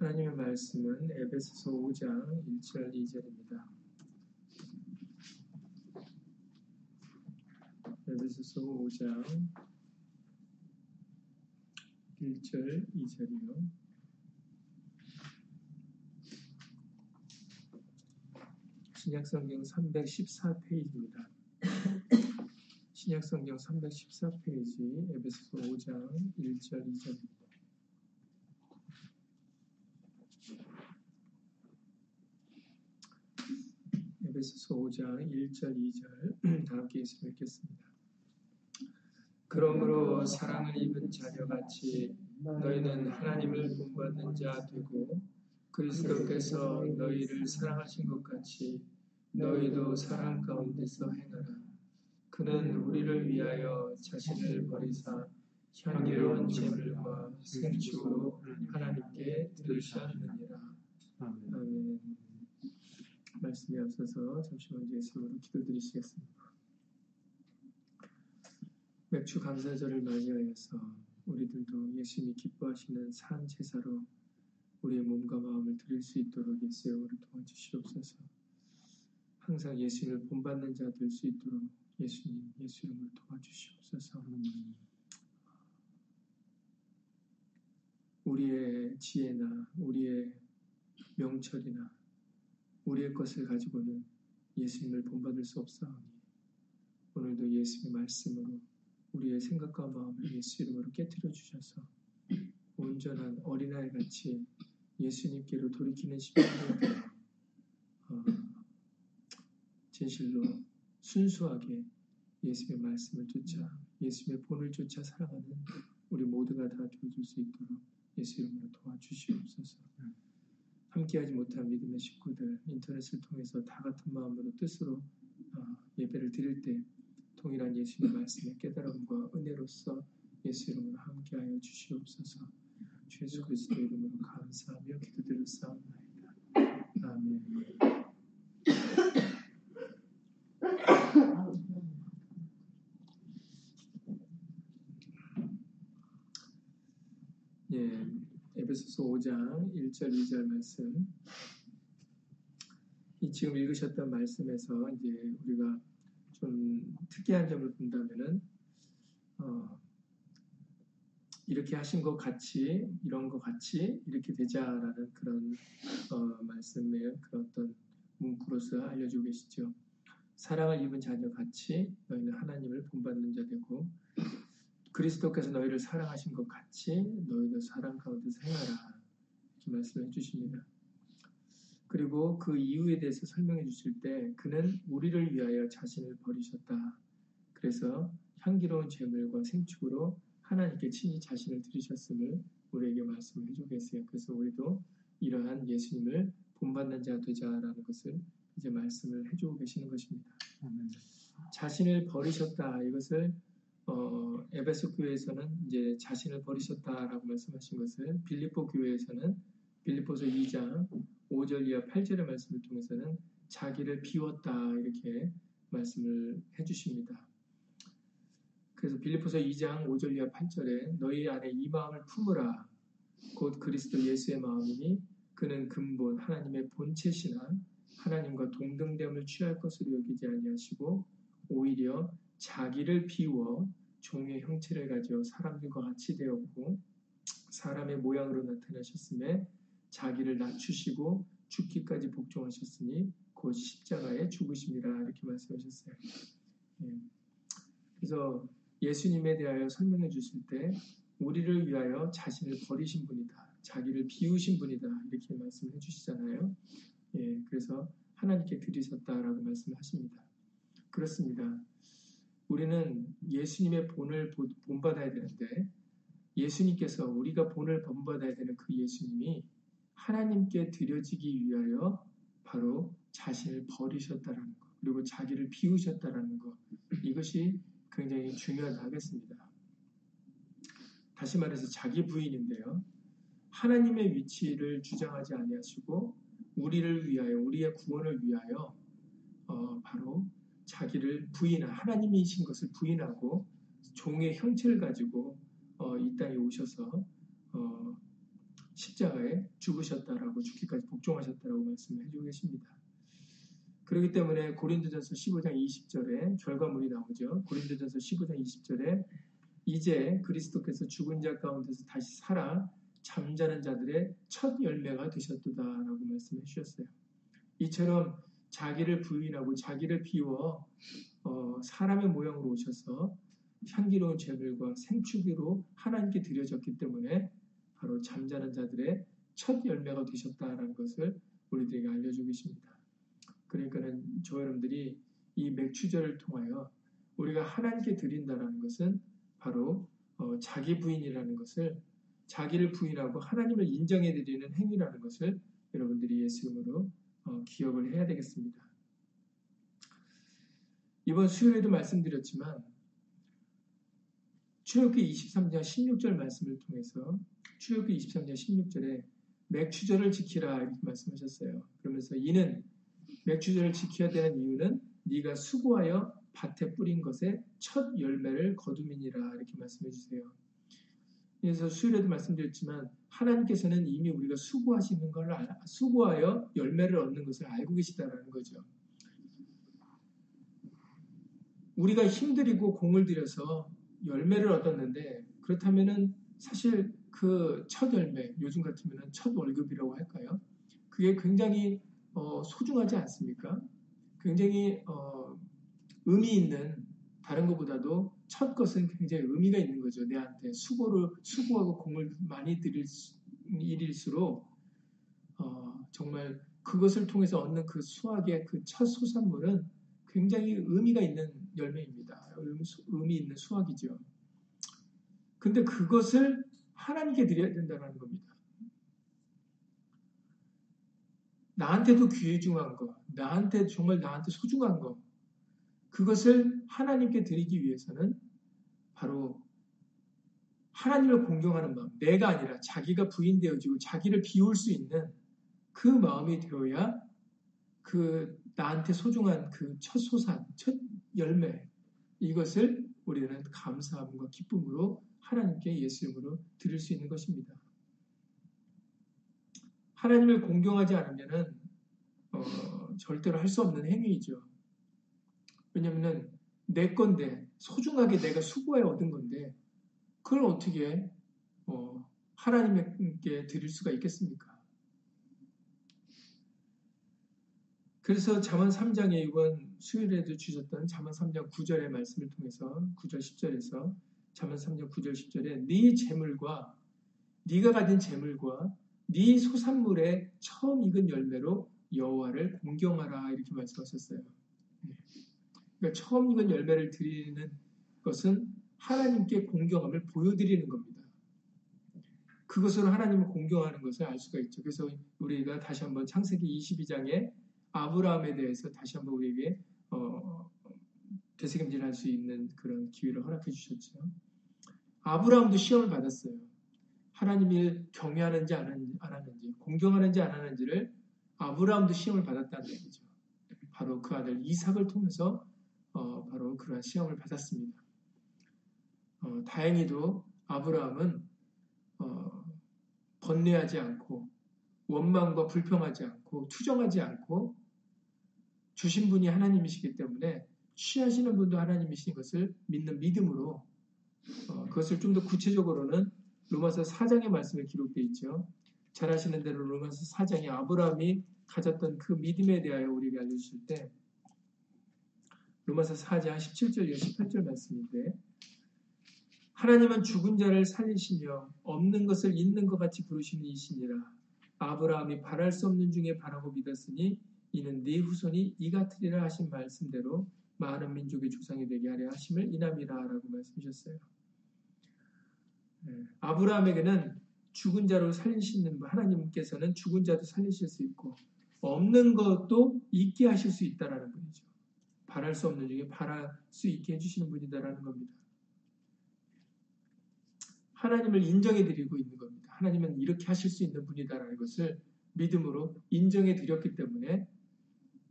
하나님의 말씀은 에베소서 5장 1절 2절입니다. 에베소서 5장 1절 2절이요. 신약성경 314페이지입니다. 신약성경 314페이지 에베소서 5장 1절 2절입니다. 에베소서 5장 1절 2절 다 함께 예수 읽겠습니다. 그러므로 사랑을 입은 자녀같이 너희는 하나님을 본받는 자 되고 그리스도께서 너희를 사랑하신 것 같이 너희도 사랑 가운데서 행하라. 그는 우리를 위하여 자신을 버리사 향기로운 제물과 생축으로 하나님께 드리셨느니라. 아멘. 말씀이 앞서서 잠시 먼저 예수로 기도드리시겠습니다. 맥주 감사절을 맞이하여서 우리들도 예수님이 기뻐하시는 산 제사로 우리의 몸과 마음을 드릴 수 있도록 예수 이름으로 도와주시옵소서. 항상 예수님을 본받는 자 될 수 있도록 예수님 예수 이름으로 도와주시옵소서. 우리의 지혜나 우리의 명철이나 우리의 것을 가지고는 예수님을 본받을 수 없사오니 오늘도 예수님의 말씀으로 우리의 생각과 마음을 예수 이름으로 깨뜨려 주셔서 온전한 어린아이 같이 예수님께로 돌이키는 되어 어, 진실로 순수하게 예수님의 말씀을 쫓아 예수님의 본을 쫓아 살아가는 우리 모두가 다 되어줄 수 있도록 예수 이름으로 도와주시옵소서. 함께하지 못한 믿음의 식구들 인터넷을 통해서 다 같은 마음으로 뜻으로 어, 예배를 드릴 때 동일한 예수님의 말씀의 깨달음과 은혜로서 예수 이름으로 함께하여 주시옵소서. 주 예수 그리스도 이름으로 감사하며 기도드렸사옵나이다. 아멘. 예, 에베소서 5장 1절 2절 말씀. 이 지금 읽으셨던 말씀에서 이제 우리가 좀 특이한 점을 본다면은 어, 이렇게 하신 것 같이 이런 것 같이 이렇게 되자라는 그런 어, 말씀의 그런 어떤 문구로서 알려주고 계시죠. 사랑을 입은 자녀 같이 너희는 하나님을 본받는 자 되고 그리스도께서 너희를 사랑하신 것 같이 너희도 사랑 가운데서 행하라 말씀해 주십니다. 그리고 그 이유에 대해서 설명해 주실 때 그는 우리를 위하여 자신을 버리셨다. 그래서 향기로운 제물과 생축으로 하나님께 친히 자신을 드리셨음을 우리에게 말씀해 주고 계세요. 그래서 우리도 이러한 예수님을 본받는 자 되자라는 것을 이제 말씀을 해주고 계시는 것입니다. 자신을 버리셨다 이것을 어, 에베소 교회에서는 이제 자신을 버리셨다라고 말씀하신 것을 빌립보 교회에서는 빌립보서 2장 5절 이하 8절의 말씀을 통해서는 자기를 비웠다 이렇게 말씀을 해주십니다. 그래서 빌립보서 2장 5절 이하 8절에 너희 안에 이 마음을 품으라 곧 그리스도 예수의 마음이니 그는 근본 하나님의 본체시나 하나님과 동등됨을 취할 것으로 여기지 아니하시고 오히려 자기를 비워 종의 형체를 가져 사람들과 같이 되었고 사람의 모양으로 나타나셨음에 자기를 낮추시고 죽기까지 복종하셨으니 곧 십자가에 죽으심이라 이렇게 말씀하셨어요. 예. 그래서 예수님에 대하여 설명해 주실 때 우리를 위하여 자신을 버리신 분이다. 자기를 비우신 분이다. 이렇게 말씀해 주시잖아요. 예, 그래서 하나님께 드리셨다라고 말씀하십니다. 그렇습니다. 우리는 예수님의 본을 본받아야 되는데 예수님께서 우리가 본을 본받아야 되는 그 예수님이 하나님께 드려지기 위하여 바로 자신을 버리셨다라는 것, 그리고 자기를 비우셨다라는 것, 이것이 굉장히 중요하다 하겠습니다. 다시 말해서 자기 부인인데요. 하나님의 위치를 주장하지 아니하시고 우리를 위하여, 우리의 구원을 위하여 어, 바로 자기를 부인한 하나님이신 것을 부인하고 종의 형체를 가지고 어, 이 땅에 오셔서 어, 십자가에 죽으셨다라고 죽기까지 복종하셨다라고 말씀을 해주고 계십니다. 그렇기 때문에 고린도전서 15장 20절에 결과물이 나오죠. 고린도전서 15장 20절에 이제 그리스도께서 죽은 자 가운데서 다시 살아 잠자는 자들의 첫 열매가 되셨도다라고 말씀해 주셨어요. 이처럼 자기를 부인하고 자기를 비워 어, 사람의 모양으로 오셔서 향기로운 제물과 생축기로 하나님께 드려졌기 때문에 바로 잠자는 자들의 첫 열매가 되셨다라는 것을 우리들에게 알려주고 계십니다. 그러니까는 저 여러분들이 이 맥추절을 통하여 우리가 하나님께 드린다라는 것은 바로 어, 자기 부인이라는 것을 자기를 부인하고 하나님을 인정해 드리는 행위라는 것을 여러분들이 예수 이름으로 어, 기억을 해야 되겠습니다. 이번 수요일에도 말씀드렸지만 출애굽기 23장 16절 말씀을 통해서 출애굽기 23장 16절에 맥추절을 지키라 이렇게 말씀하셨어요. 그러면서 이는 맥추절을 지켜야 되는 이유는 네가 수고하여 밭에 뿌린 것의 첫 열매를 거두민이라 이렇게 말씀해 주세요. 그래서 수요일에도 말씀드렸지만 하나님께서는 이미 우리가 수고하시는 걸 수고하여 열매를 얻는 것을 알고 계시다라는 거죠. 우리가 힘들이고 공을 들여서 열매를 얻었는데 그렇다면은 사실 그 첫 열매, 요즘 같으면 첫 월급이라고 할까요? 그게 굉장히 어, 소중하지 않습니까? 굉장히 어, 의미 있는 다른 것보다도 첫 것은 굉장히 의미가 있는 거죠. 내한테 수고를 수고하고 공을 많이 들일 일일수록 어, 정말 그것을 통해서 얻는 그 수확의 그 첫 소산물은 굉장히 의미가 있는 열매입니다. 의미 있는 수확이죠. 근데 그것을 하나님께 드려야 된다는 겁니다. 나한테도 귀중한 거, 나한테 정말 나한테 소중한 거, 그것을 하나님께 드리기 위해서는 바로 하나님을 공경하는 마음, 내가 아니라 자기가 부인되어지고 자기를 비울 수 있는 그 마음이 되어야 그 나한테 소중한 그 첫 소산, 첫 열매, 이것을 우리는 감사함과 기쁨으로 하나님께 예수 이름으로 드릴 수 있는 것입니다. 하나님을 공경하지 않으면은 어, 절대로 할 수 없는 행위이죠. 왜냐면은 내 건데 소중하게 내가 수고해 얻은 건데 그걸 어떻게 어, 하나님께 드릴 수가 있겠습니까? 그래서 잠언 3장에 이번 수요일에도 주셨던 잠언 3장 9절의 말씀을 통해서 9절 10절에서 잠언 3장 9절 10절에 네 재물과 네가 가진 재물과 네 소산물의 처음 익은 열매로 여호와를 공경하라 이렇게 말씀하셨어요. 네. 그러니까 처음 익은 열매를 드리는 것은 하나님께 공경함을 보여드리는 겁니다. 그것으로 하나님을 공경하는 것을 알 수가 있죠. 그래서 우리가 다시 한번 창세기 22장에 아브라함에 대해서 다시 한번 우리에게 어, 되새김질 할 수 있는 그런 기회를 허락해 주셨죠. 아브라함도 시험을 받았어요. 하나님을 경외하는지 안 하는지, 공경하는지 안 하는지를 아브라함도 시험을 받았다는 얘기죠. 바로 그 아들 이삭을 통해서 어, 바로 그러한 시험을 받았습니다. 어, 다행히도 아브라함은 어, 번뇌하지 않고 원망과 불평하지 않고 투정하지 않고 주신 분이 하나님이시기 때문에 취하시는 분도 하나님이신 것을 믿는 믿음으로 어, 그것을 좀 더 구체적으로는 로마서 4장의 말씀에 기록되어 있죠. 잘 아시는 대로 로마서 4장에 아브라함이 가졌던 그 믿음에 대하여 우리에게 알려주실 때 로마서 4장 17절 18절 말씀인데 하나님은 죽은 자를 살리시며 없는 것을 있는 것 같이 부르시는 이시니라 아브라함이 바랄 수 없는 중에 바라고 믿었으니 이는 네 후손이 이 같으리라 하신 말씀대로 많은 민족의 조상이 되게 하려 하심을 이남이라라고 말씀하셨어요. 네. 아브라함에게는 죽은 자로 살리시는 하나님께서는 죽은 자도 살리실 수 있고 없는 것도 있게 하실 수 있다라는 분이죠. 바랄 수 없는 중에 바랄 수 있게 해주시는 분이다라는 겁니다. 하나님을 인정해 드리고 있는 겁니다. 하나님은 이렇게 하실 수 있는 분이다라는 것을 믿음으로 인정해 드렸기 때문에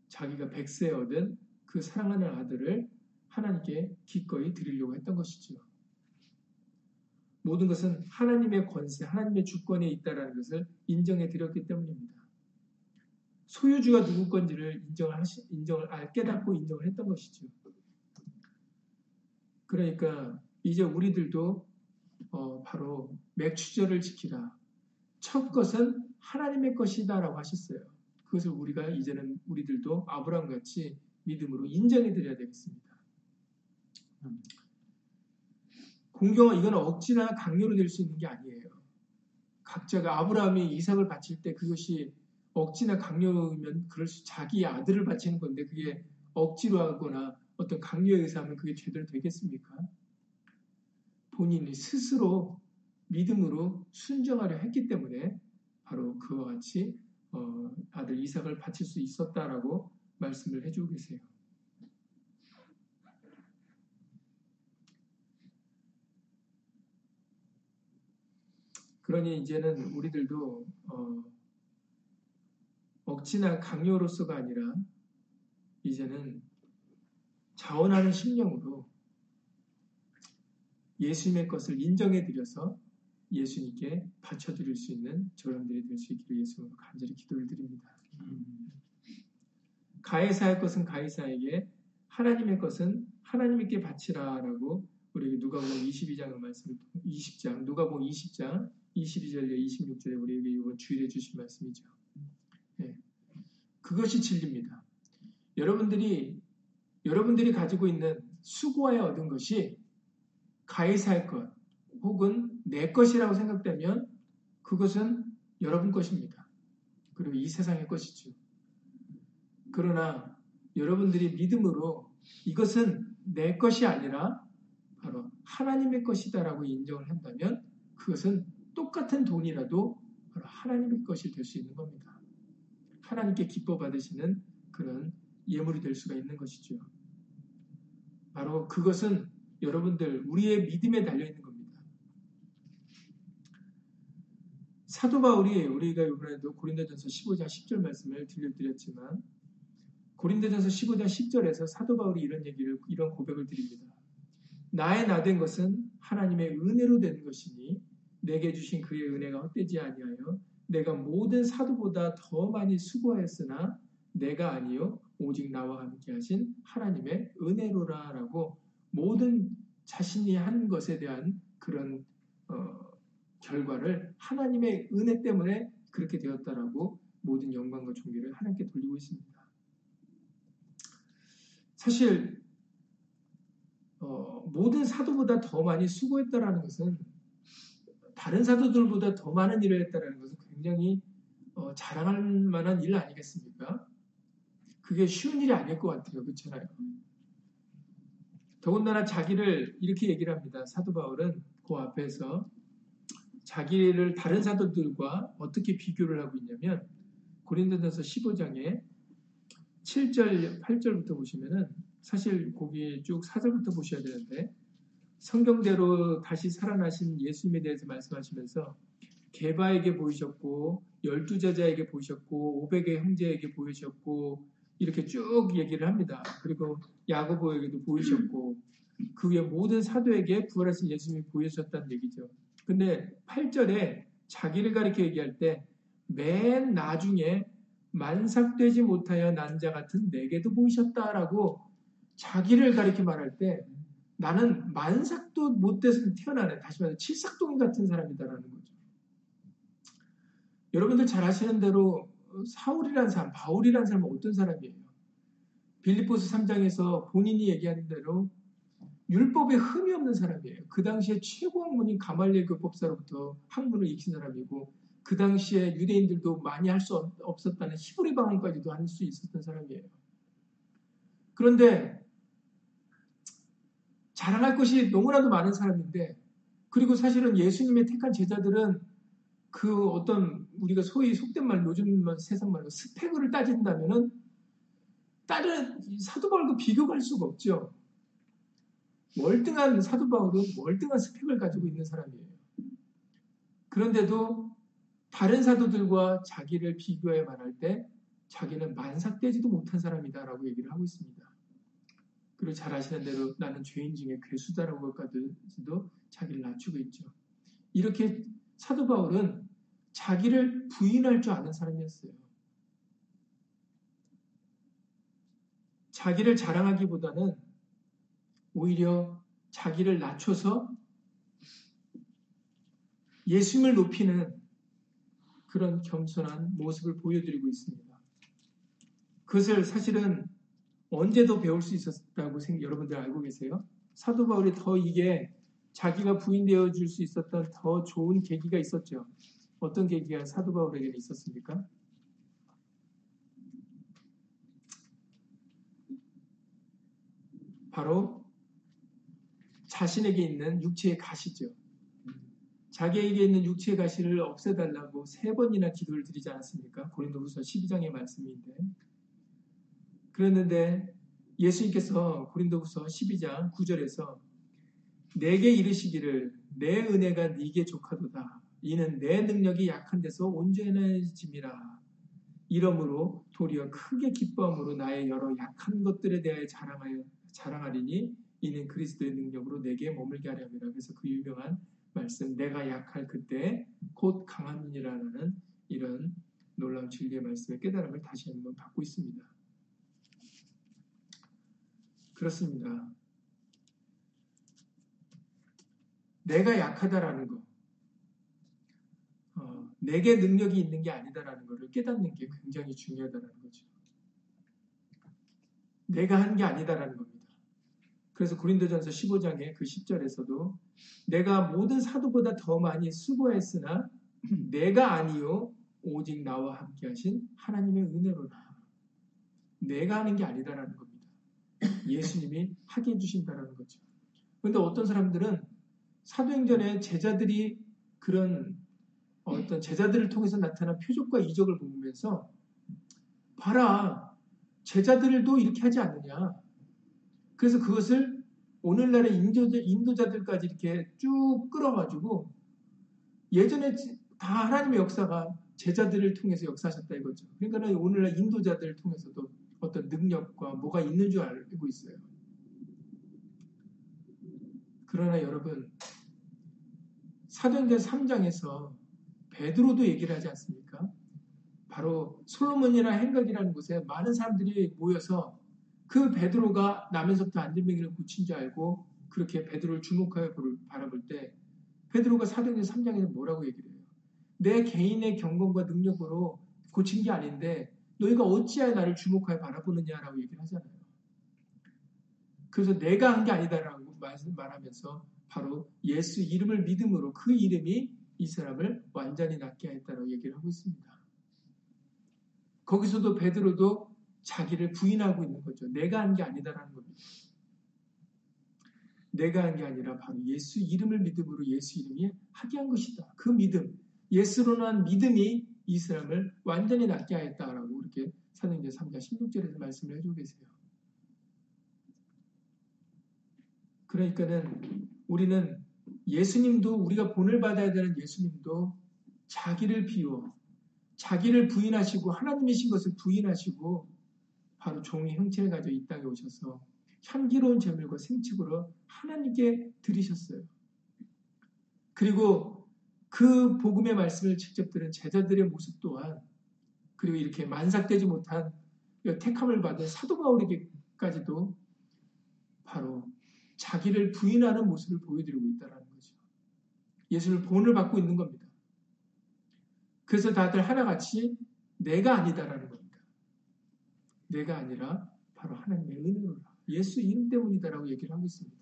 자기가 백세 얻은 그 사랑하는 아들을 하나님께 기꺼이 드리려고 했던 것이죠. 모든 것은 하나님의 권세, 하나님의 주권에 있다라는 것을 인정해 드렸기 때문입니다. 소유주가 누구 건지를 인정을, 하시, 인정을 알, 깨닫고 인정을 했던 것이죠. 그러니까 이제 우리들도 어, 바로 맥추절을 지키라. 첫 것은 하나님의 것이다라고 하셨어요. 그것을 우리가 이제는 우리들도 아브라함 같이 믿음으로 인정해 드려야 되겠습니다. 공경은 이건 억지나 강요로 될 수 있는 게 아니에요. 각자가 아브라함이 이삭을 바칠 때 그것이 억지나 강요면 그럴 수 자기 아들을 바치는 건데 그게 억지로 하거나 어떤 강요에 의해서 하면 그게 제대로 되겠습니까? 본인이 스스로 믿음으로 순정하려 했기 때문에 바로 그와 같이 어, 아들 이삭을 바칠 수 있었다라고 말씀을 해주고 계세요. 그러니 이제는 우리들도 어, 억지나 강요로서가 아니라 이제는 자원하는 심령으로 예수님의 것을 인정해 드려서 예수님께 바쳐드릴 수 있는 저람들이 될 수 있기를 예수님으로 간절히 기도를 드립니다. 가해사의 것은 가해사에게 하나님의 것은 하나님께 바치라라고 우리에게 누가복음 22장의 말씀 20장 누가복음 20장 22절에 26절에 우리에게 이번 주일에 주신 말씀이죠. 네. 그것이 진리입니다. 여러분들이 여러분들이 가지고 있는 수고하여 얻은 것이 가해사의 것 혹은 내 것이라고 생각되면 그것은 여러분 것입니다. 그리고 이 세상의 것이죠. 그러나 여러분들이 믿음으로 이것은 내 것이 아니라 바로 하나님의 것이다라고 인정을 한다면 그것은 똑같은 돈이라도 바로 하나님의 것이 될 수 있는 겁니다. 하나님께 기뻐 받으시는 그런 예물이 될 수가 있는 것이죠. 바로 그것은 여러분들 우리의 믿음에 달려 있는 겁니다. 사도 바울이 우리가 이번에도 고린도전서 15장 10절 말씀을 들려드렸지만 고린도전서 15장 10절에서 사도 바울이 이런 얘기를 이런 고백을 드립니다. 나의 나 된 것은 하나님의 은혜로 된 것이니 내게 주신 그의 은혜가 헛되지 아니하여 내가 모든 사도보다 더 많이 수고하였으나 내가 아니요 오직 나와 함께 하신 하나님의 은혜로라라고 모든 자신이 한 것에 대한 그런 어, 결과를 하나님의 은혜 때문에 그렇게 되었다라고 모든 영광과 존귀를 하나님께 돌리고 있습니다. 사실 어, 모든 사도보다 더 많이 수고했다라는 것은 다른 사도들보다 더 많은 일을 했다라는 것은 굉장히 어, 자랑할 만한 일 아니겠습니까? 그게 쉬운 일이 아닐 것 같아요. 그렇잖아요. 더군다나 자기를 이렇게 얘기를 합니다. 사도 바울은 그 앞에서 자기를 다른 사도들과 어떻게 비교를 하고 있냐면 고린도전서 15장에 7절, 8절부터 보시면은 사실 거기 쭉 4절부터 보셔야 되는데 성경대로 다시 살아나신 예수님에 대해서 말씀하시면서 개바에게 보이셨고 열두 제자에게 보이셨고 오백의 형제에게 보이셨고 이렇게 쭉 얘기를 합니다. 그리고 야고보에게도 보이셨고 그 위에 모든 사도에게 부활하신 예수님이 보이셨다는 얘기죠. 근데 8절에 자기를 가리켜 얘기할 때 맨 나중에 만삭되지 못하여 난자 같은 내게도 보이셨다라고 자기를 가리켜 말할 때 나는 만삭도 못 돼서 태어나는 다시 말해 칠삭동이 같은 사람이다라는 거죠. 여러분들 잘 아시는 대로 사울이라는 사람, 바울이라는 사람은 어떤 사람이에요? 빌리포스 3장에서 본인이 얘기하는 대로 율법에 흠이 없는 사람이에요. 그 당시에 최고 학문인 가말리엘 교법사로부터 학문을 익힌 사람이고 그 당시에 유대인들도 많이 할 수 없었다는 히브리 방언까지도 할 수 있었던 사람이에요. 그런데 자랑할 것이 너무나도 많은 사람인데 그리고 사실은 예수님의 택한 제자들은 그 어떤 우리가 소위 속된 말 요즘 세상 말로 스펙을 따진다면은 다른 사도 바울과 비교할 수가 없죠. 월등한 사도 바울은 월등한 스펙을 가지고 있는 사람이에요. 그런데도 다른 사도들과 자기를 비교해 말할 때 자기는 만삭되지도 못한 사람이다라고 얘기를 하고 있습니다. 그리고 잘 아시는 대로 나는 죄인 중에 괴수다라고 것까지도 자기를 낮추고 있죠. 이렇게 사도 바울은 자기를 부인할 줄 아는 사람이었어요. 자기를 자랑하기보다는 오히려 자기를 낮춰서 예수님을 높이는 그런 겸손한 모습을 보여드리고 있습니다. 그것을 사실은 언제도 배울 수 있었다고 생각, 여러분들 알고 계세요? 사도 바울이 더 이게 자기가 부인되어 줄 수 있었던 더 좋은 계기가 있었죠. 어떤 계기가 사도 바울에게 있었습니까? 바로 자신에게 있는 육체의 가시죠. 자기에게 있는 육체의 가시를 없애달라고 세 번이나 기도를 드리지 않았습니까? 고린도후서 12장의 말씀인데. 그랬는데 예수님께서 고린도후서 12장 9절에서 내게 이르시기를 내 은혜가 네게 족하도다. 이는 내 능력이 약한 데서 온전해짐이라. 이러므로 도리어 크게 기뻐함으로 나의 여러 약한 것들에 대하여 자랑하여 자랑하리니 이는 그리스도의 능력으로 내게 머물게 하려니라. 그래서 그 유명한 말씀 내가 약할 그때 곧 강함이라는 이런 놀라운 진리의 말씀의 깨달음을 다시 한번 받고 있습니다. 그렇습니다. 내가 약하다라는 것, 어, 내게 능력이 있는 게 아니다라는 것을 깨닫는 게 굉장히 중요하다는 거죠. 내가 한 게 아니다라는 겁니다. 그래서 고린도전서 15장의 그 10절에서도 내가 모든 사도보다 더 많이 수고했으나 내가 아니요 오직 나와 함께 하신 하나님의 은혜로다. 내가 하는 게 아니다라는 겁니다. 예수님이 하게 해주신다라는 거죠. 그런데 어떤 사람들은 사도행전에 제자들이 그런 어떤 제자들을 통해서 나타난 표적과 이적을 보면서 봐라 제자들도 이렇게 하지 않느냐 그래서 그것을 오늘날의 인도자, 인도자들까지 이렇게 쭉 끌어가지고 예전에 다 하나님의 역사가 제자들을 통해서 역사하셨다 이거죠. 그러니까 오늘날 인도자들을 통해서도 어떤 능력과 뭐가 있는 줄 알고 있어요. 그러나 여러분 사도행전 3장에서 베드로도 얘기를 하지 않습니까? 바로 솔로몬이나 행각이라는 곳에 많은 사람들이 모여서 그 베드로가 남에서부터 안전뱅이를 고친 줄 알고 그렇게 베드로를 주목하여 바라볼 때 베드로가 사도행전 3장에서 뭐라고 얘기를 해요? 내 개인의 경건과 능력으로 고친 게 아닌데 너희가 어찌하여 나를 주목하여 바라보느냐라고 얘기를 하잖아요. 그래서 내가 한 게 아니다라고 말하면서 바로 예수 이름을 믿음으로 그 이름이 이 사람을 완전히 낫게 했다고 얘기를 하고 있습니다. 거기서도 베드로도 자기를 부인하고 있는 거죠. 내가 한 게 아니다라는 겁니다. 내가 한 게 아니라 바로 예수 이름을 믿음으로 예수 이름이 하게 한 것이다. 그 믿음, 예수로 한 믿음이 이 사람을 완전히 낫게 하였다라고 이렇게 사도행전 3장 16절에서 말씀을 해주고 계세요. 그러니까는 우리는 예수님도 우리가 본을 받아야 되는 예수님도 자기를 비워 자기를 부인하시고 하나님이신 것을 부인하시고 바로 종의 형체를 가지고 이 땅에 오셔서 향기로운 제물과 생축으로 하나님께 드리셨어요. 그리고 그 복음의 말씀을 직접 들은 제자들의 모습 또한 그리고 이렇게 만삭되지 못한 택함을 받은 사도 바울에게까지도 바로 자기를 부인하는 모습을 보여드리고 있다는 거죠. 예수를 본을 받고 있는 겁니다. 그래서 다들 하나같이 내가 아니다라는 거예요. 내가 아니라 바로 하나님의 은혜로라. 예수 이름 때문이다라고 얘기를 하고 있습니다.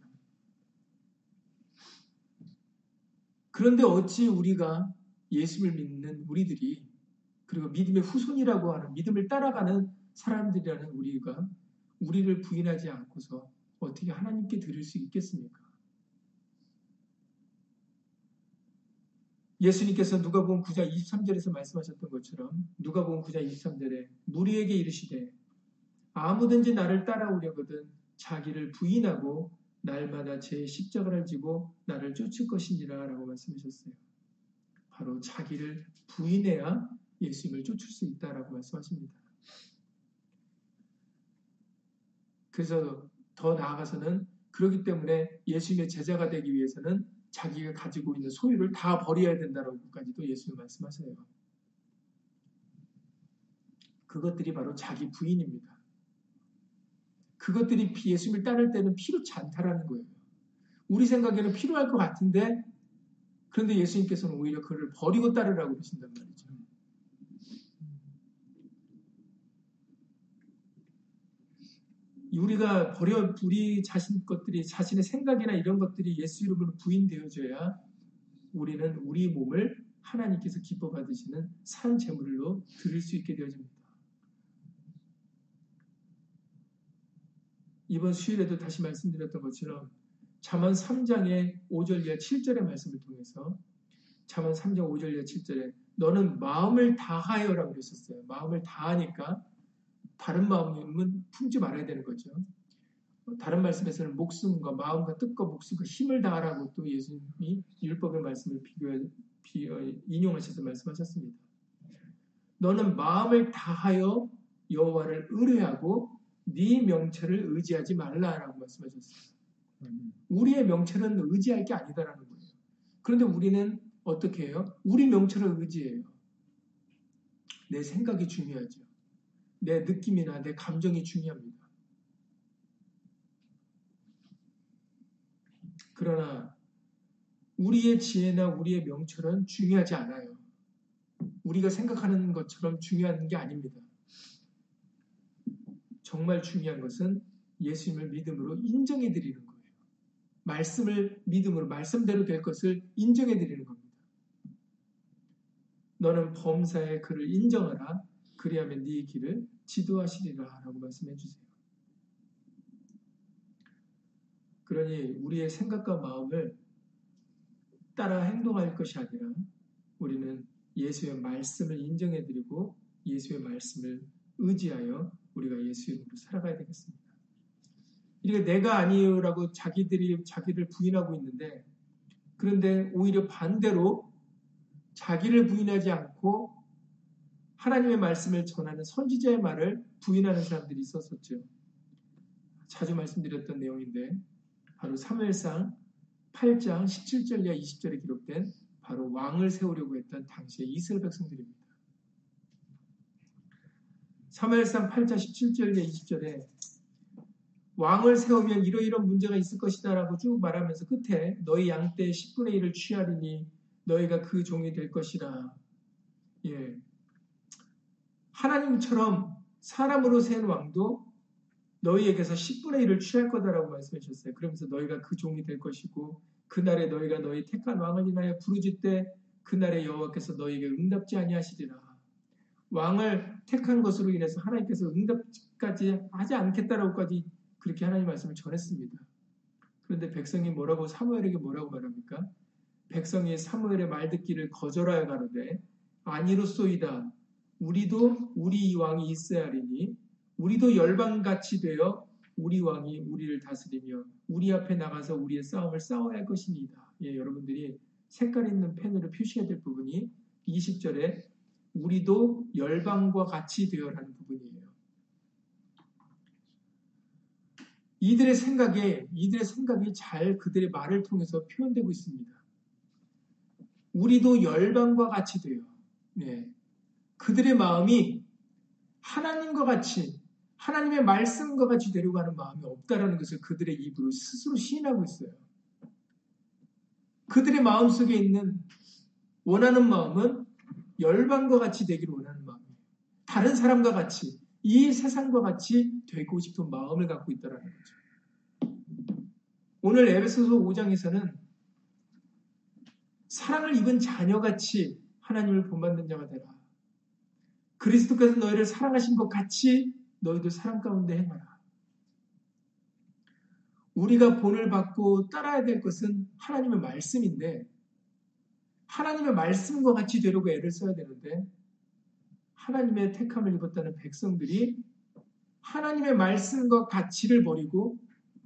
그런데 어찌 우리가 예수를 믿는 우리들이 그리고 믿음의 후손이라고 하는 믿음을 따라가는 사람들이라는 우리가 우리를 부인하지 않고서 어떻게 하나님께 드릴 수 있겠습니까? 예수님께서 누가복음 9장 23절에서 말씀하셨던 것처럼 누가복음 9장 23절에 무리에게 이르시되 아무든지 나를 따라오려거든 자기를 부인하고 날마다 제 십자가를 지고 나를 쫓을 것이니라 라고 말씀하셨어요. 바로 자기를 부인해야 예수님을 쫓을 수 있다라고 말씀하십니다. 그래서 더 나아가서는 그렇기 때문에 예수님의 제자가 되기 위해서는 자기가 가지고 있는 소유를 다 버려야 된다라고까지도 예수님 말씀하세요. 그것들이 바로 자기 부인입니다. 그것들이 예수님을 따를 때는 필요치 않다라는 거예요. 우리 생각에는 필요할 것 같은데 그런데 예수님께서는 오히려 그를 버리고 따르라고 그러신단 말이죠. 우리가 버려 우리 자신 것들이 자신의 생각이나 이런 것들이 예수 이름으로 부인되어져야 우리는 우리 몸을 하나님께서 기뻐 받으시는 산 제물로 드릴 수 있게 되어집니다. 이번 수요일에도 다시 말씀드렸던 것처럼 잠언 3장의 5절 이하 7절의 말씀을 통해서 잠언 3장 5절 이하 7절에 너는 마음을 다하여라고 그랬었어요. 마음을 다하니까 다른 마음은 품지 말아야 되는 거죠. 다른 말씀에서는 목숨과 마음과 뜻과 목숨과 힘을 다하라고 또 예수님이 율법의 말씀을 비교해, 비교, 인용하셔서 말씀하셨습니다. 너는 마음을 다하여 여호와를 의뢰하고 네 명체를 의지하지 말라라고 말씀하셨어요. 우리의 명체는 의지할 게 아니다라는 거예요. 그런데 우리는 어떻게 해요? 우리 명체를 의지해요. 내 생각이 중요하죠. 내 느낌이나 내 감정이 중요합니다. 그러나 우리의 지혜나 우리의 명철은 중요하지 않아요. 우리가 생각하는 것처럼 중요한 게 아닙니다. 정말 중요한 것은 예수님을 믿음으로 인정해 드리는 거예요. 말씀을 믿음으로 말씀대로 될 것을 인정해 드리는 겁니다. 너는 범사의 그를 인정하라. 그리하면 네 길을 지도하시리라 라고 말씀해 주세요. 그러니 우리의 생각과 마음을 따라 행동할 것이 아니라 우리는 예수의 말씀을 인정해 드리고 예수의 말씀을 의지하여 우리가 예수 이름으로 살아가야 되겠습니다. 이게 내가 아니에요라고 자기들이 자기를 부인하고 있는데 그런데 오히려 반대로 자기를 부인하지 않고 하나님의 말씀을 전하는 선지자의 말을 부인하는 사람들이 있었었죠. 자주 말씀드렸던 내용인데 바로 사무엘상 8장 17절 이하 20절에 기록된 바로 왕을 세우려고 했던 당시의 이스라엘 백성들입니다. 사무엘상 8장 17절 이하 20절에 왕을 세우면 이러이런 문제가 있을 것이다 라고 쭉 말하면서 끝에 너희 양떼 10분의 1을 취하리니 너희가 그 종이 될 것이라. 예. 하나님처럼 사람으로 세운 왕도 너희에게서 10분의 1을 취할 거다라고 말씀해 주셨어요. 그러면서 너희가 그 종이 될 것이고 그날에 너희가 너희 택한 왕을 인하여 부르짖 때 그날에 여호와께서 너희에게 응답지 아니하시리라. 왕을 택한 것으로 인해서 하나님께서 응답까지 하지 않겠다라고까지 그렇게 하나님 말씀을 전했습니다. 그런데 백성이 뭐라고 사무엘에게 뭐라고 말합니까? 백성이 사무엘의 말 듣기를 거절하여 가로되 아니로소이다. 우리도 우리 왕이 있어야 하리니 우리도 열방같이 되어 우리 왕이 우리를 다스리며 우리 앞에 나가서 우리의 싸움을 싸워야 할 것입니다. 예, 여러분들이 색깔 있는 펜으로 표시해야 될 부분이 20절에 우리도 열방과 같이 되어라는 부분이에요. 이들의 생각에 이들의 생각이 잘 그들의 말을 통해서 표현되고 있습니다. 우리도 열방과 같이 되어. 네. 그들의 마음이 하나님과 같이 하나님의 말씀과 같이 하는 마음이 없다라는 것을 그들의 입으로 스스로 시인하고 있어요. 그들의 마음 속에 있는 원하는 마음은 열방과 같이 되기를 원하는 마음이에요. 다른 사람과 같이 이 세상과 같이 되고 싶은 마음을 갖고 있다라는 거죠. 오늘 에베소서 5장에서는 사랑을 입은 자녀같이 하나님을 본받는 자가 되라. 그리스도께서 너희를 사랑하신 것 같이 너희도 사랑 가운데 행하라. 우리가 본을 받고 따라야 될 것은 하나님의 말씀인데 하나님의 말씀과 같이 되려고 애를 써야 되는데 하나님의 택함을 입었다는 백성들이 하나님의 말씀과 가치를 버리고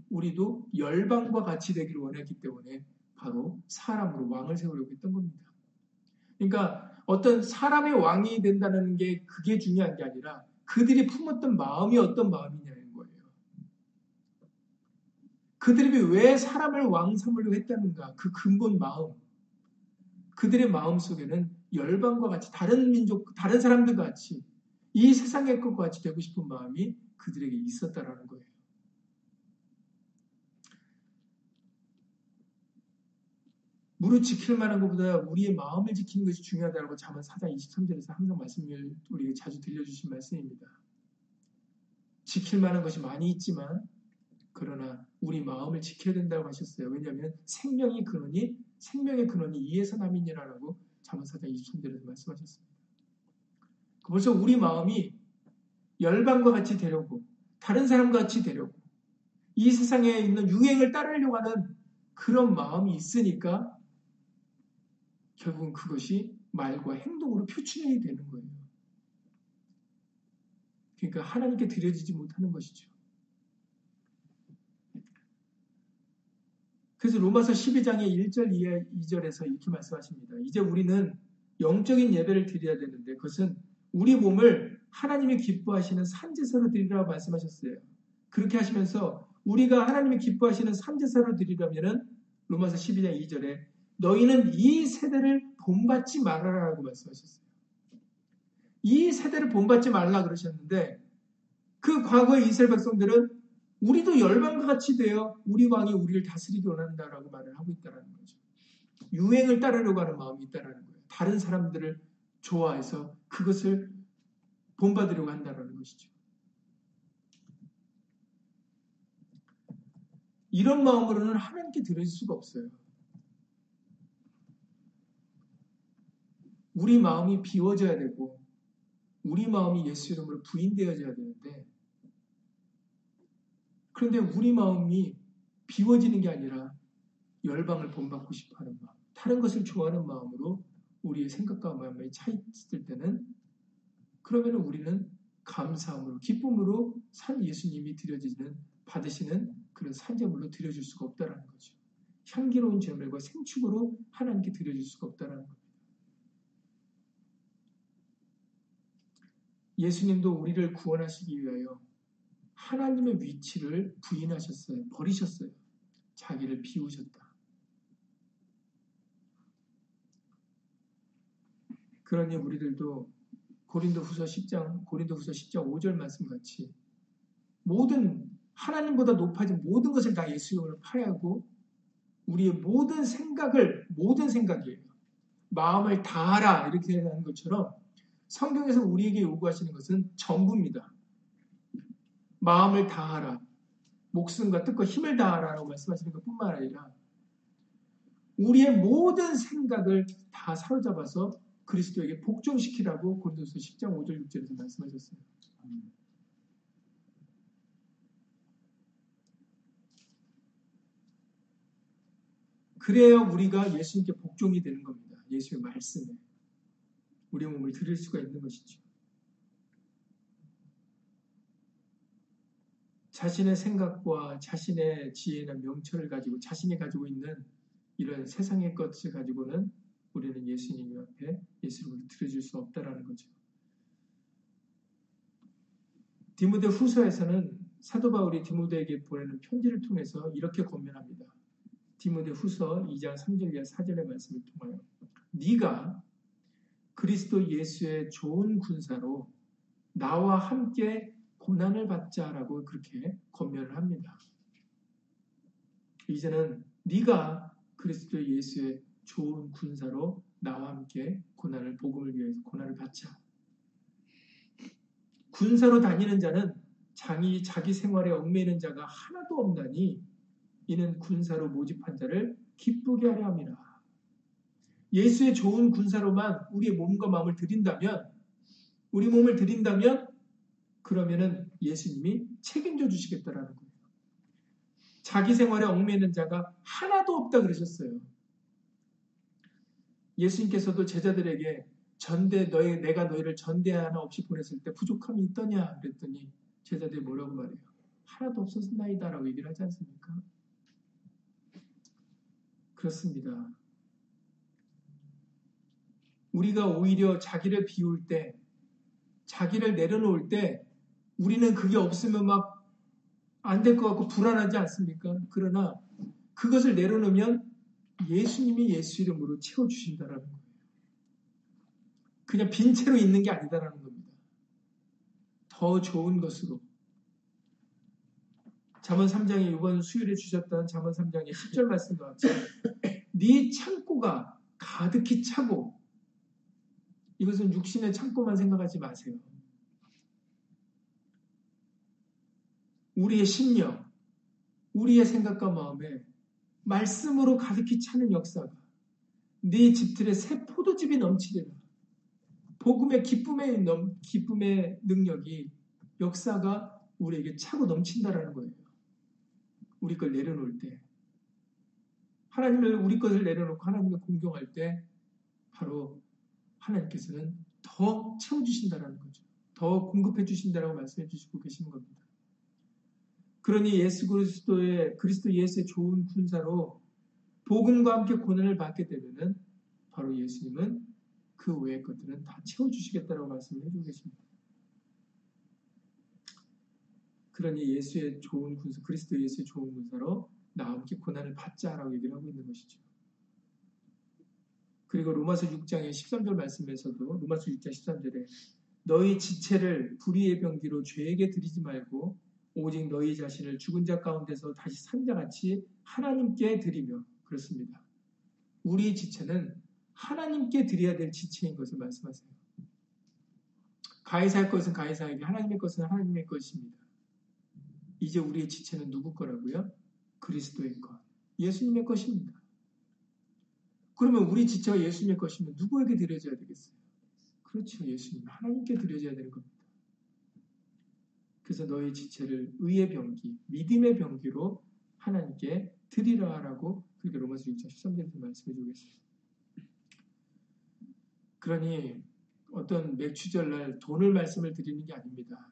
우리도 열방과 같이 되기를 원했기 때문에 바로 사람으로 왕을 세우려고 했던 겁니다. 그러니까 어떤 사람의 왕이 된다는 게 그게 중요한 게 아니라 그들이 품었던 마음이 어떤 마음이냐는 거예요. 그들이 왜 사람을 왕 삼으려고 했다는가? 그 근본 마음. 그들의 마음 속에는 열방과 같이 다른 민족, 다른 사람들과 같이 이 세상의 것과 같이 되고 싶은 마음이 그들에게 있었다라는 거예요. 무릇 지킬 만한 것보다 우리의 마음을 지키는 것이 중요하다고 자만 4장 23절에서 항상 말씀을 우리에게 자주 들려주신 말씀입니다. 지킬 만한 것이 많이 있지만 그러나 우리 마음을 지켜야 된다고 하셨어요. 왜냐하면 생명의 근원이 생명의 근원이 이에서 남이니라라고 4장 23절에서 말씀하셨습니다. 벌써 우리 마음이 열방과 같이 되려고 다른 사람과 같이 되려고 이 세상에 있는 유행을 따르려고 하는 그런 마음이 있으니까 결국은 그것이 말과 행동으로 표출이 되는 거예요. 그러니까 하나님께 드려지지 못하는 것이죠. 그래서 로마서 12장의 1절 2절에서 이렇게 말씀하십니다. 이제 우리는 영적인 예배를 드려야 되는데 그것은 우리 몸을 하나님이 기뻐하시는 산제사로 드리라고 말씀하셨어요. 그렇게 하시면서 우리가 하나님이 기뻐하시는 산제사로 드리려면은 로마서 12장 2절에 너희는 이 세대를 본받지 말아라라고 말씀하셨어요. 이 세대를 본받지 말라 그러셨는데 그 과거의 이스라엘 백성들은 우리도 열방과 같이 되어 우리 왕이 우리를 다스리기 원한다라고 말을 하고 있다는 거죠. 유행을 따르려고 하는 마음이 있다는 거예요. 다른 사람들을 좋아해서 그것을 본받으려고 한다는 것이죠. 이런 마음으로는 하나님께 드릴 수가 없어요. 우리 마음이 비워져야 되고, 우리 마음이 예수 이름으로 부인되어져야 되는데, 그런데 우리 마음이 비워지는 게 아니라 열방을 본받고 싶어 하는 마음, 다른 것을 좋아하는 마음으로 우리의 생각과 마음이 차 있을 때는 그러면 우리는 감사함으로 기쁨으로 산 예수님이 드려지는 받으시는 그런 산재물로 드려줄 수가 없다라는 거죠. 향기로운 제물과 생축으로 하나님께 드려줄 수가 없다라는 겁니다. 예수님도 우리를 구원하시기 위하여 하나님의 위치를 부인하셨어요. 버리셨어요. 자기를 비우셨다. 그러니 우리들도 고린도 후서 10장, 고린도 후서 10장 5절 말씀 같이 모든 하나님보다 높아진 모든 것을 다 예수님을 파하고 우리의 모든 생각을 모든 생각이에요. 마음을 다하라 이렇게 하는 것처럼 성경에서 우리에게 요구하시는 것은 전부입니다. 마음을 다하라. 목숨과 뜻과 힘을 다하라라고 말씀하시는 것 뿐만 아니라 우리의 모든 생각을 다 사로잡아서 그리스도에게 복종시키라고 고린도서 10장 5절 6절에서 말씀하셨어요. 그래야 우리가 예수님께 복종이 되는 겁니다. 예수의 말씀에 우리 몸을 드릴 수가 있는 것이죠. 자신의 생각과 자신의 지혜나 명철을 가지고 자신이 가지고 있는 이런 세상의 것을 가지고는 우리는 예수님 앞에 예수님을 드려줄 수 없다라는 거죠. 디모데 후서에서는 사도 바울이 디모데에게 보내는 편지를 통해서 이렇게 권면합니다. 디모데 후서 2장 3절 이하 4절의 말씀을 통하여 네가 그리스도 예수의 좋은 군사로 나와 함께 고난을 받자라고 그렇게 권면을 합니다. 이제는 네가 그리스도 예수의 좋은 군사로 나와 함께 고난을 복음을 위해서 고난을 받자. 군사로 다니는 자는 장이 자기 생활에 얽매이는 자가 하나도 없나니 이는 군사로 모집한 자를 기쁘게 하려 함이라. 예수의 좋은 군사로만 우리의 몸과 마음을 드린다면 우리 몸을 드린다면 그러면은 예수님이 책임져 주시겠다라는 거예요. 자기 생활에 얽매이는 자가 하나도 없다 그러셨어요. 예수님께서도 제자들에게 전대 너희 내가 너희를 전대 하나 없이 보냈을 때 부족함이 있더냐 그랬더니 제자들이 뭐라고 말해요? 하나도 없었나이다라고 얘기를 하지 않습니까? 그렇습니다. 우리가 오히려 자기를 비울 때, 자기를 내려놓을 때, 우리는 그게 없으면 막 안 될 것 같고 불안하지 않습니까? 그러나 그것을 내려놓으면 예수님이 예수 이름으로 채워주신다라는 거예요. 그냥 빈 채로 있는 게 아니다라는 겁니다. 더 좋은 것으로. 잠언 3장에 이번 수요일에 주셨던 잠언 3장의 10절 말씀과 같이 네 창고가 가득히 차고 이것은 육신의 창고만 생각하지 마세요. 우리의 심령, 우리의 생각과 마음에 말씀으로 가득히 차는 역사가 네 집들의 새 포도즙이 넘치리라. 복음의 기쁨의 넘, 기쁨의 능력이 역사가 우리에게 차고 넘친다라는 거예요. 우리 걸 내려놓을 때 하나님을 우리 것을 내려놓고 하나님을 공경할 때 바로 하나님께서는 더 채워주신다라는 거죠. 더 공급해 주신다라고 말씀해 주시고 계시는 겁니다. 그러니 예수 그리스도의 그리스도 예수의 좋은 군사로 복음과 함께 고난을 받게 되면은 바로 예수님은 그 외의 것들은 다 채워주시겠다라고 말씀을 해주고 계십니다. 그러니 예수의 좋은 군사, 그리스도 예수의 좋은 군사로 나와 함께 고난을 받자라고 얘기를 하고 있는 것이죠. 그리고 로마서 6장의 13절 말씀에서도 로마서 6장 13절에 너희 지체를 불의의 병기로 죄에게 드리지 말고 오직 너희 자신을 죽은 자 가운데서 다시 산 자같이 하나님께 드리며 그렇습니다. 우리 지체는 하나님께 드려야 될 지체인 것을 말씀하세요. 가해사할 것은 가해사에게 하나님의 것은 하나님의 것입니다. 이제 우리의 지체는 누구 거라고요? 그리스도의 것. 예수님의 것입니다. 그러면 우리 지체가 예수님의 것이면 누구에게 드려져야 되겠어요? 그렇죠. 예수님. 하나님께 드려져야 되는 겁니다. 그래서 너희 지체를 의의 병기, 믿음의 병기로 하나님께 드리라라고 그렇게 로마서 6장 13절에서 말씀해 주겠습니다. 그러니 어떤 맥주절날 돈을 말씀을 드리는 게 아닙니다.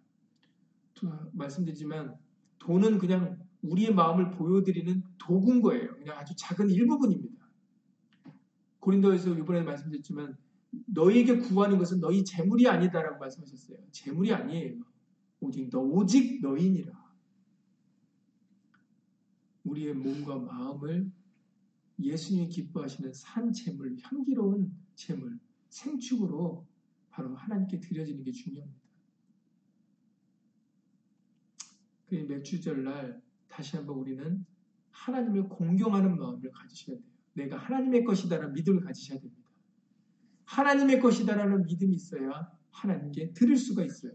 말씀드리지만 돈은 그냥 우리의 마음을 보여드리는 도구인 거예요. 그냥 아주 작은 일부분입니다. 고린도에서 이번에 말씀드렸지만 너희에게 구하는 것은 너희 재물이 아니다라고 말씀하셨어요. 재물이 아니에요. 오직 너 오직 너희니라. 우리의 몸과 마음을 예수님이 기뻐하시는 산 재물, 향기로운 재물, 생축으로 바로 하나님께 드려지는 게 중요합니다. 그 맥주절날 다시 한번 우리는 하나님을 공경하는 마음을 가지셔야 돼요. 내가 하나님의 것이다라는 믿음을 가지셔야 됩니다. 하나님의 것이다라는 믿음이 있어야 하나님께 드릴 수가 있어요.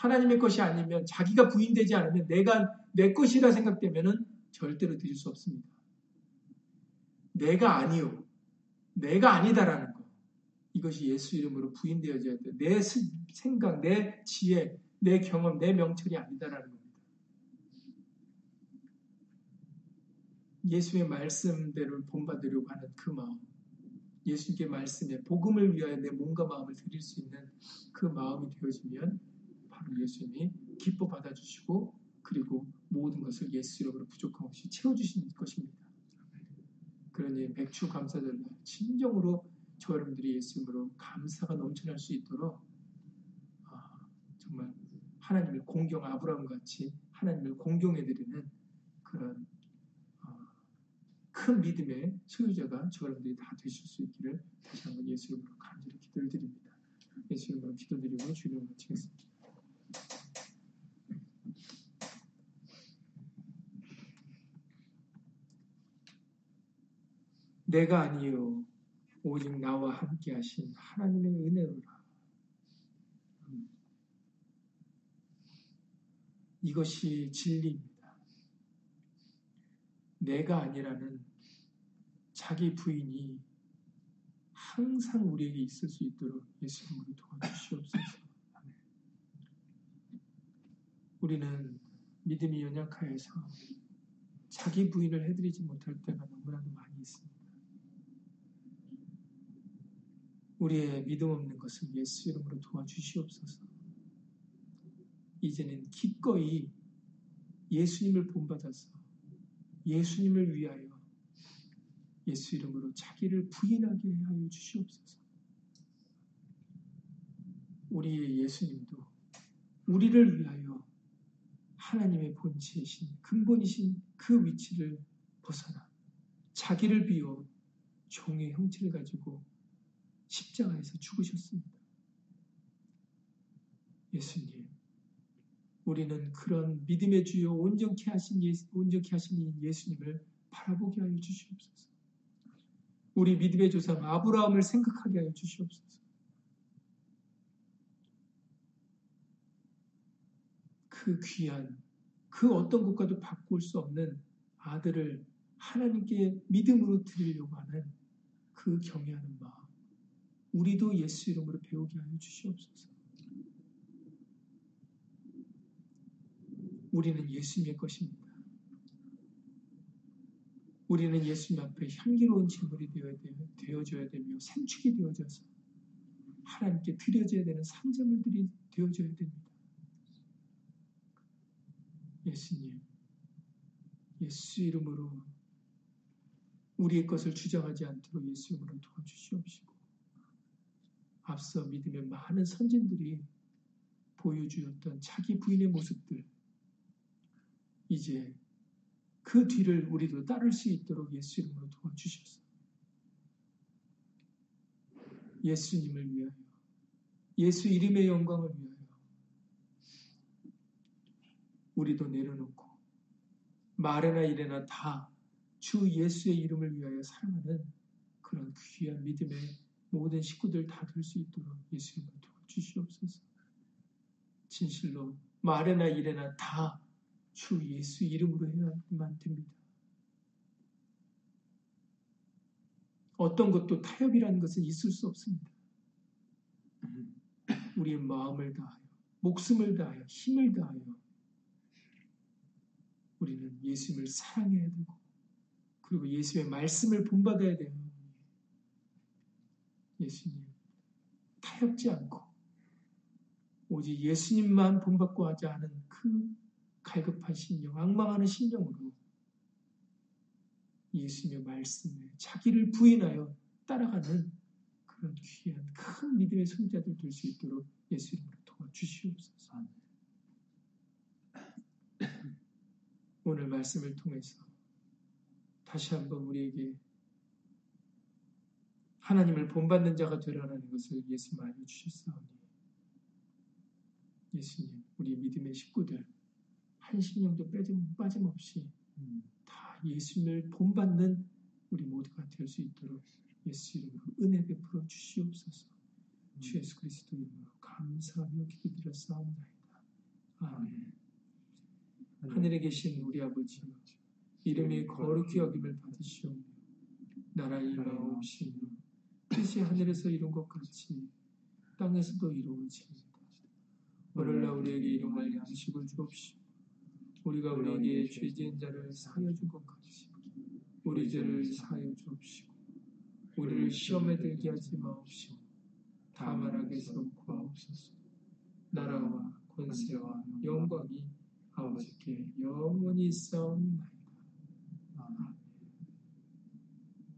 하나님의 것이 아니면 자기가 부인되지 않으면 내가 내 것이라 생각되면은 절대로 드릴 수 없습니다. 내가 아니요. 내가 아니다라는 것. 이것이 예수 이름으로 부인되어져야 돼. 내 생각, 내 지혜, 내 경험, 내 명철이 아니다라는 겁니다. 예수의 말씀대로 본받으려고 하는 그 마음. 예수님께 말씀에 복음을 위하여 내 몸과 마음을 드릴 수 있는 그 마음이 되어지면 바로 예수님이 기뻐 받아주시고 그리고 모든 것을 예수 이름으로 부족함 없이 채워주시는 것입니다. 그러니 맥주 감사절날 진정으로 저 여러분들이 예수 이름으로 감사가 넘쳐날 수 있도록 아, 정말 하나님을 공경 아브라함 같이 하나님을 공경해드리는 그런 어, 큰 믿음의 소유자가 저 여러분들이 다 되실 수 있기를 다시 한번 예수 이름으로 간절히 기도를 드립니다. 예수 이름으로 기도드리고 주님을 마치겠습니다. 내가 아니요 오직 나와 함께 하신 하나님의 은혜로라. 이것이 진리입니다. 내가 아니라는 자기 부인이 항상 우리에게 있을 수 있도록 예수님으로 도와주시옵소서. 우리는 믿음이 연약하여서 자기 부인을 해드리지 못할 때가 너무나도 많이 있습니다. 우리의 믿음 없는 것을 예수 이름으로 도와주시옵소서. 이제는 기꺼이 예수님을 본받아서 예수님을 위하여 예수 이름으로 자기를 부인하게 하여 주시옵소서. 우리의 예수님도 우리를 위하여 하나님의 본체이신 근본이신 그 위치를 벗어나 자기를 비워 종의 형체를 가지고 십자가에서 죽으셨습니다. 예수님, 우리는 그런 믿음의 주요 온전케 하신 예수, 온전케 하신 예수님을 바라보게 하여 주시옵소서. 우리 믿음의 조상 아브라함을 생각하게 하여 주시옵소서. 그 귀한 그 어떤 것과도 바꿀 수 없는 아들을 하나님께 믿음으로 드리려고 하는 그 경외하는 마음. 우리도 예수 이름으로 배우게 하여 주시옵소서. 우리는 예수님의 것입니다. 우리는 예수님 앞에 향기로운 제물이 되어져야 되며 산축이 되어져서 하나님께 드려져야 되는 산제물들이 되어져야 됩니다. 예수님, 예수 이름으로 우리의 것을 주장하지 않도록 예수 이름으로 도와주시옵시고 앞서 믿음의 많은 선진들이 보여주었던 자기 부인의 모습들 이제 그 뒤를 우리도 따를 수 있도록 예수 이름으로 도와주셔서. 예수님을 위하여 예수 이름의 영광을 위하여 우리도 내려놓고 말에나 일에나 다 주 예수의 이름을 위하여 사랑하는 그런 귀한 믿음의 모든 식구들 다 될 수 있도록 예수 이름으로 도와주시옵소서. 진실로 말에나 일에나 다 주 예수 이름으로 해야만 됩니다. 어떤 것도 타협이라는 것은 있을 수 없습니다. 우리의 마음을 다하여, 목숨을 다하여, 힘을 다하여 우리는 예수님을 사랑해야 되고 그리고 예수의 말씀을 본받아야 돼요. 예수님 타협지 않고 오직 예수님만 본받고 하자 하는 그 갈급한 심령, 악망하는 심령으로 예수님의 말씀에 자기를 부인하여 따라가는 그런 귀한 큰 믿음의 성자들 될 수 있도록 예수님으로 도와주시옵소서. 오늘 말씀을 통해서 다시 한번 우리에게 하나님을 본받는 자가 되라는 것을 예수님 알려주셨사오니. 예수님 우리 믿음의 식구들 한 신령도 빼짐, 빠짐없이 다 예수님을 본받는 우리 모두가 될 수 있도록 예수 이름으로 은혜 베풀어 주시옵소서. 주 예수 그리스도 이름으로 감사하며 기도드렸사옵나이다. 아멘. 하늘에 계신 우리 아버지 이름이 거룩히 여김을 받으시오며 나라의 마옵시며 뜻이 하늘에서 이룬 것 같이 땅에서도 이루어지이다. 오늘날 우리에게 일용할 양식을 주옵시오. 우리가 우리에게 죄 지은 자를 사하여 준 것 같이 우리 죄를 사하여 주옵시고 우리를 시험에 들게 하지 마옵시고 다만 악에서 구하옵소서. 나라와 권세와 영광이 아버지께 영원히 싸움나이다.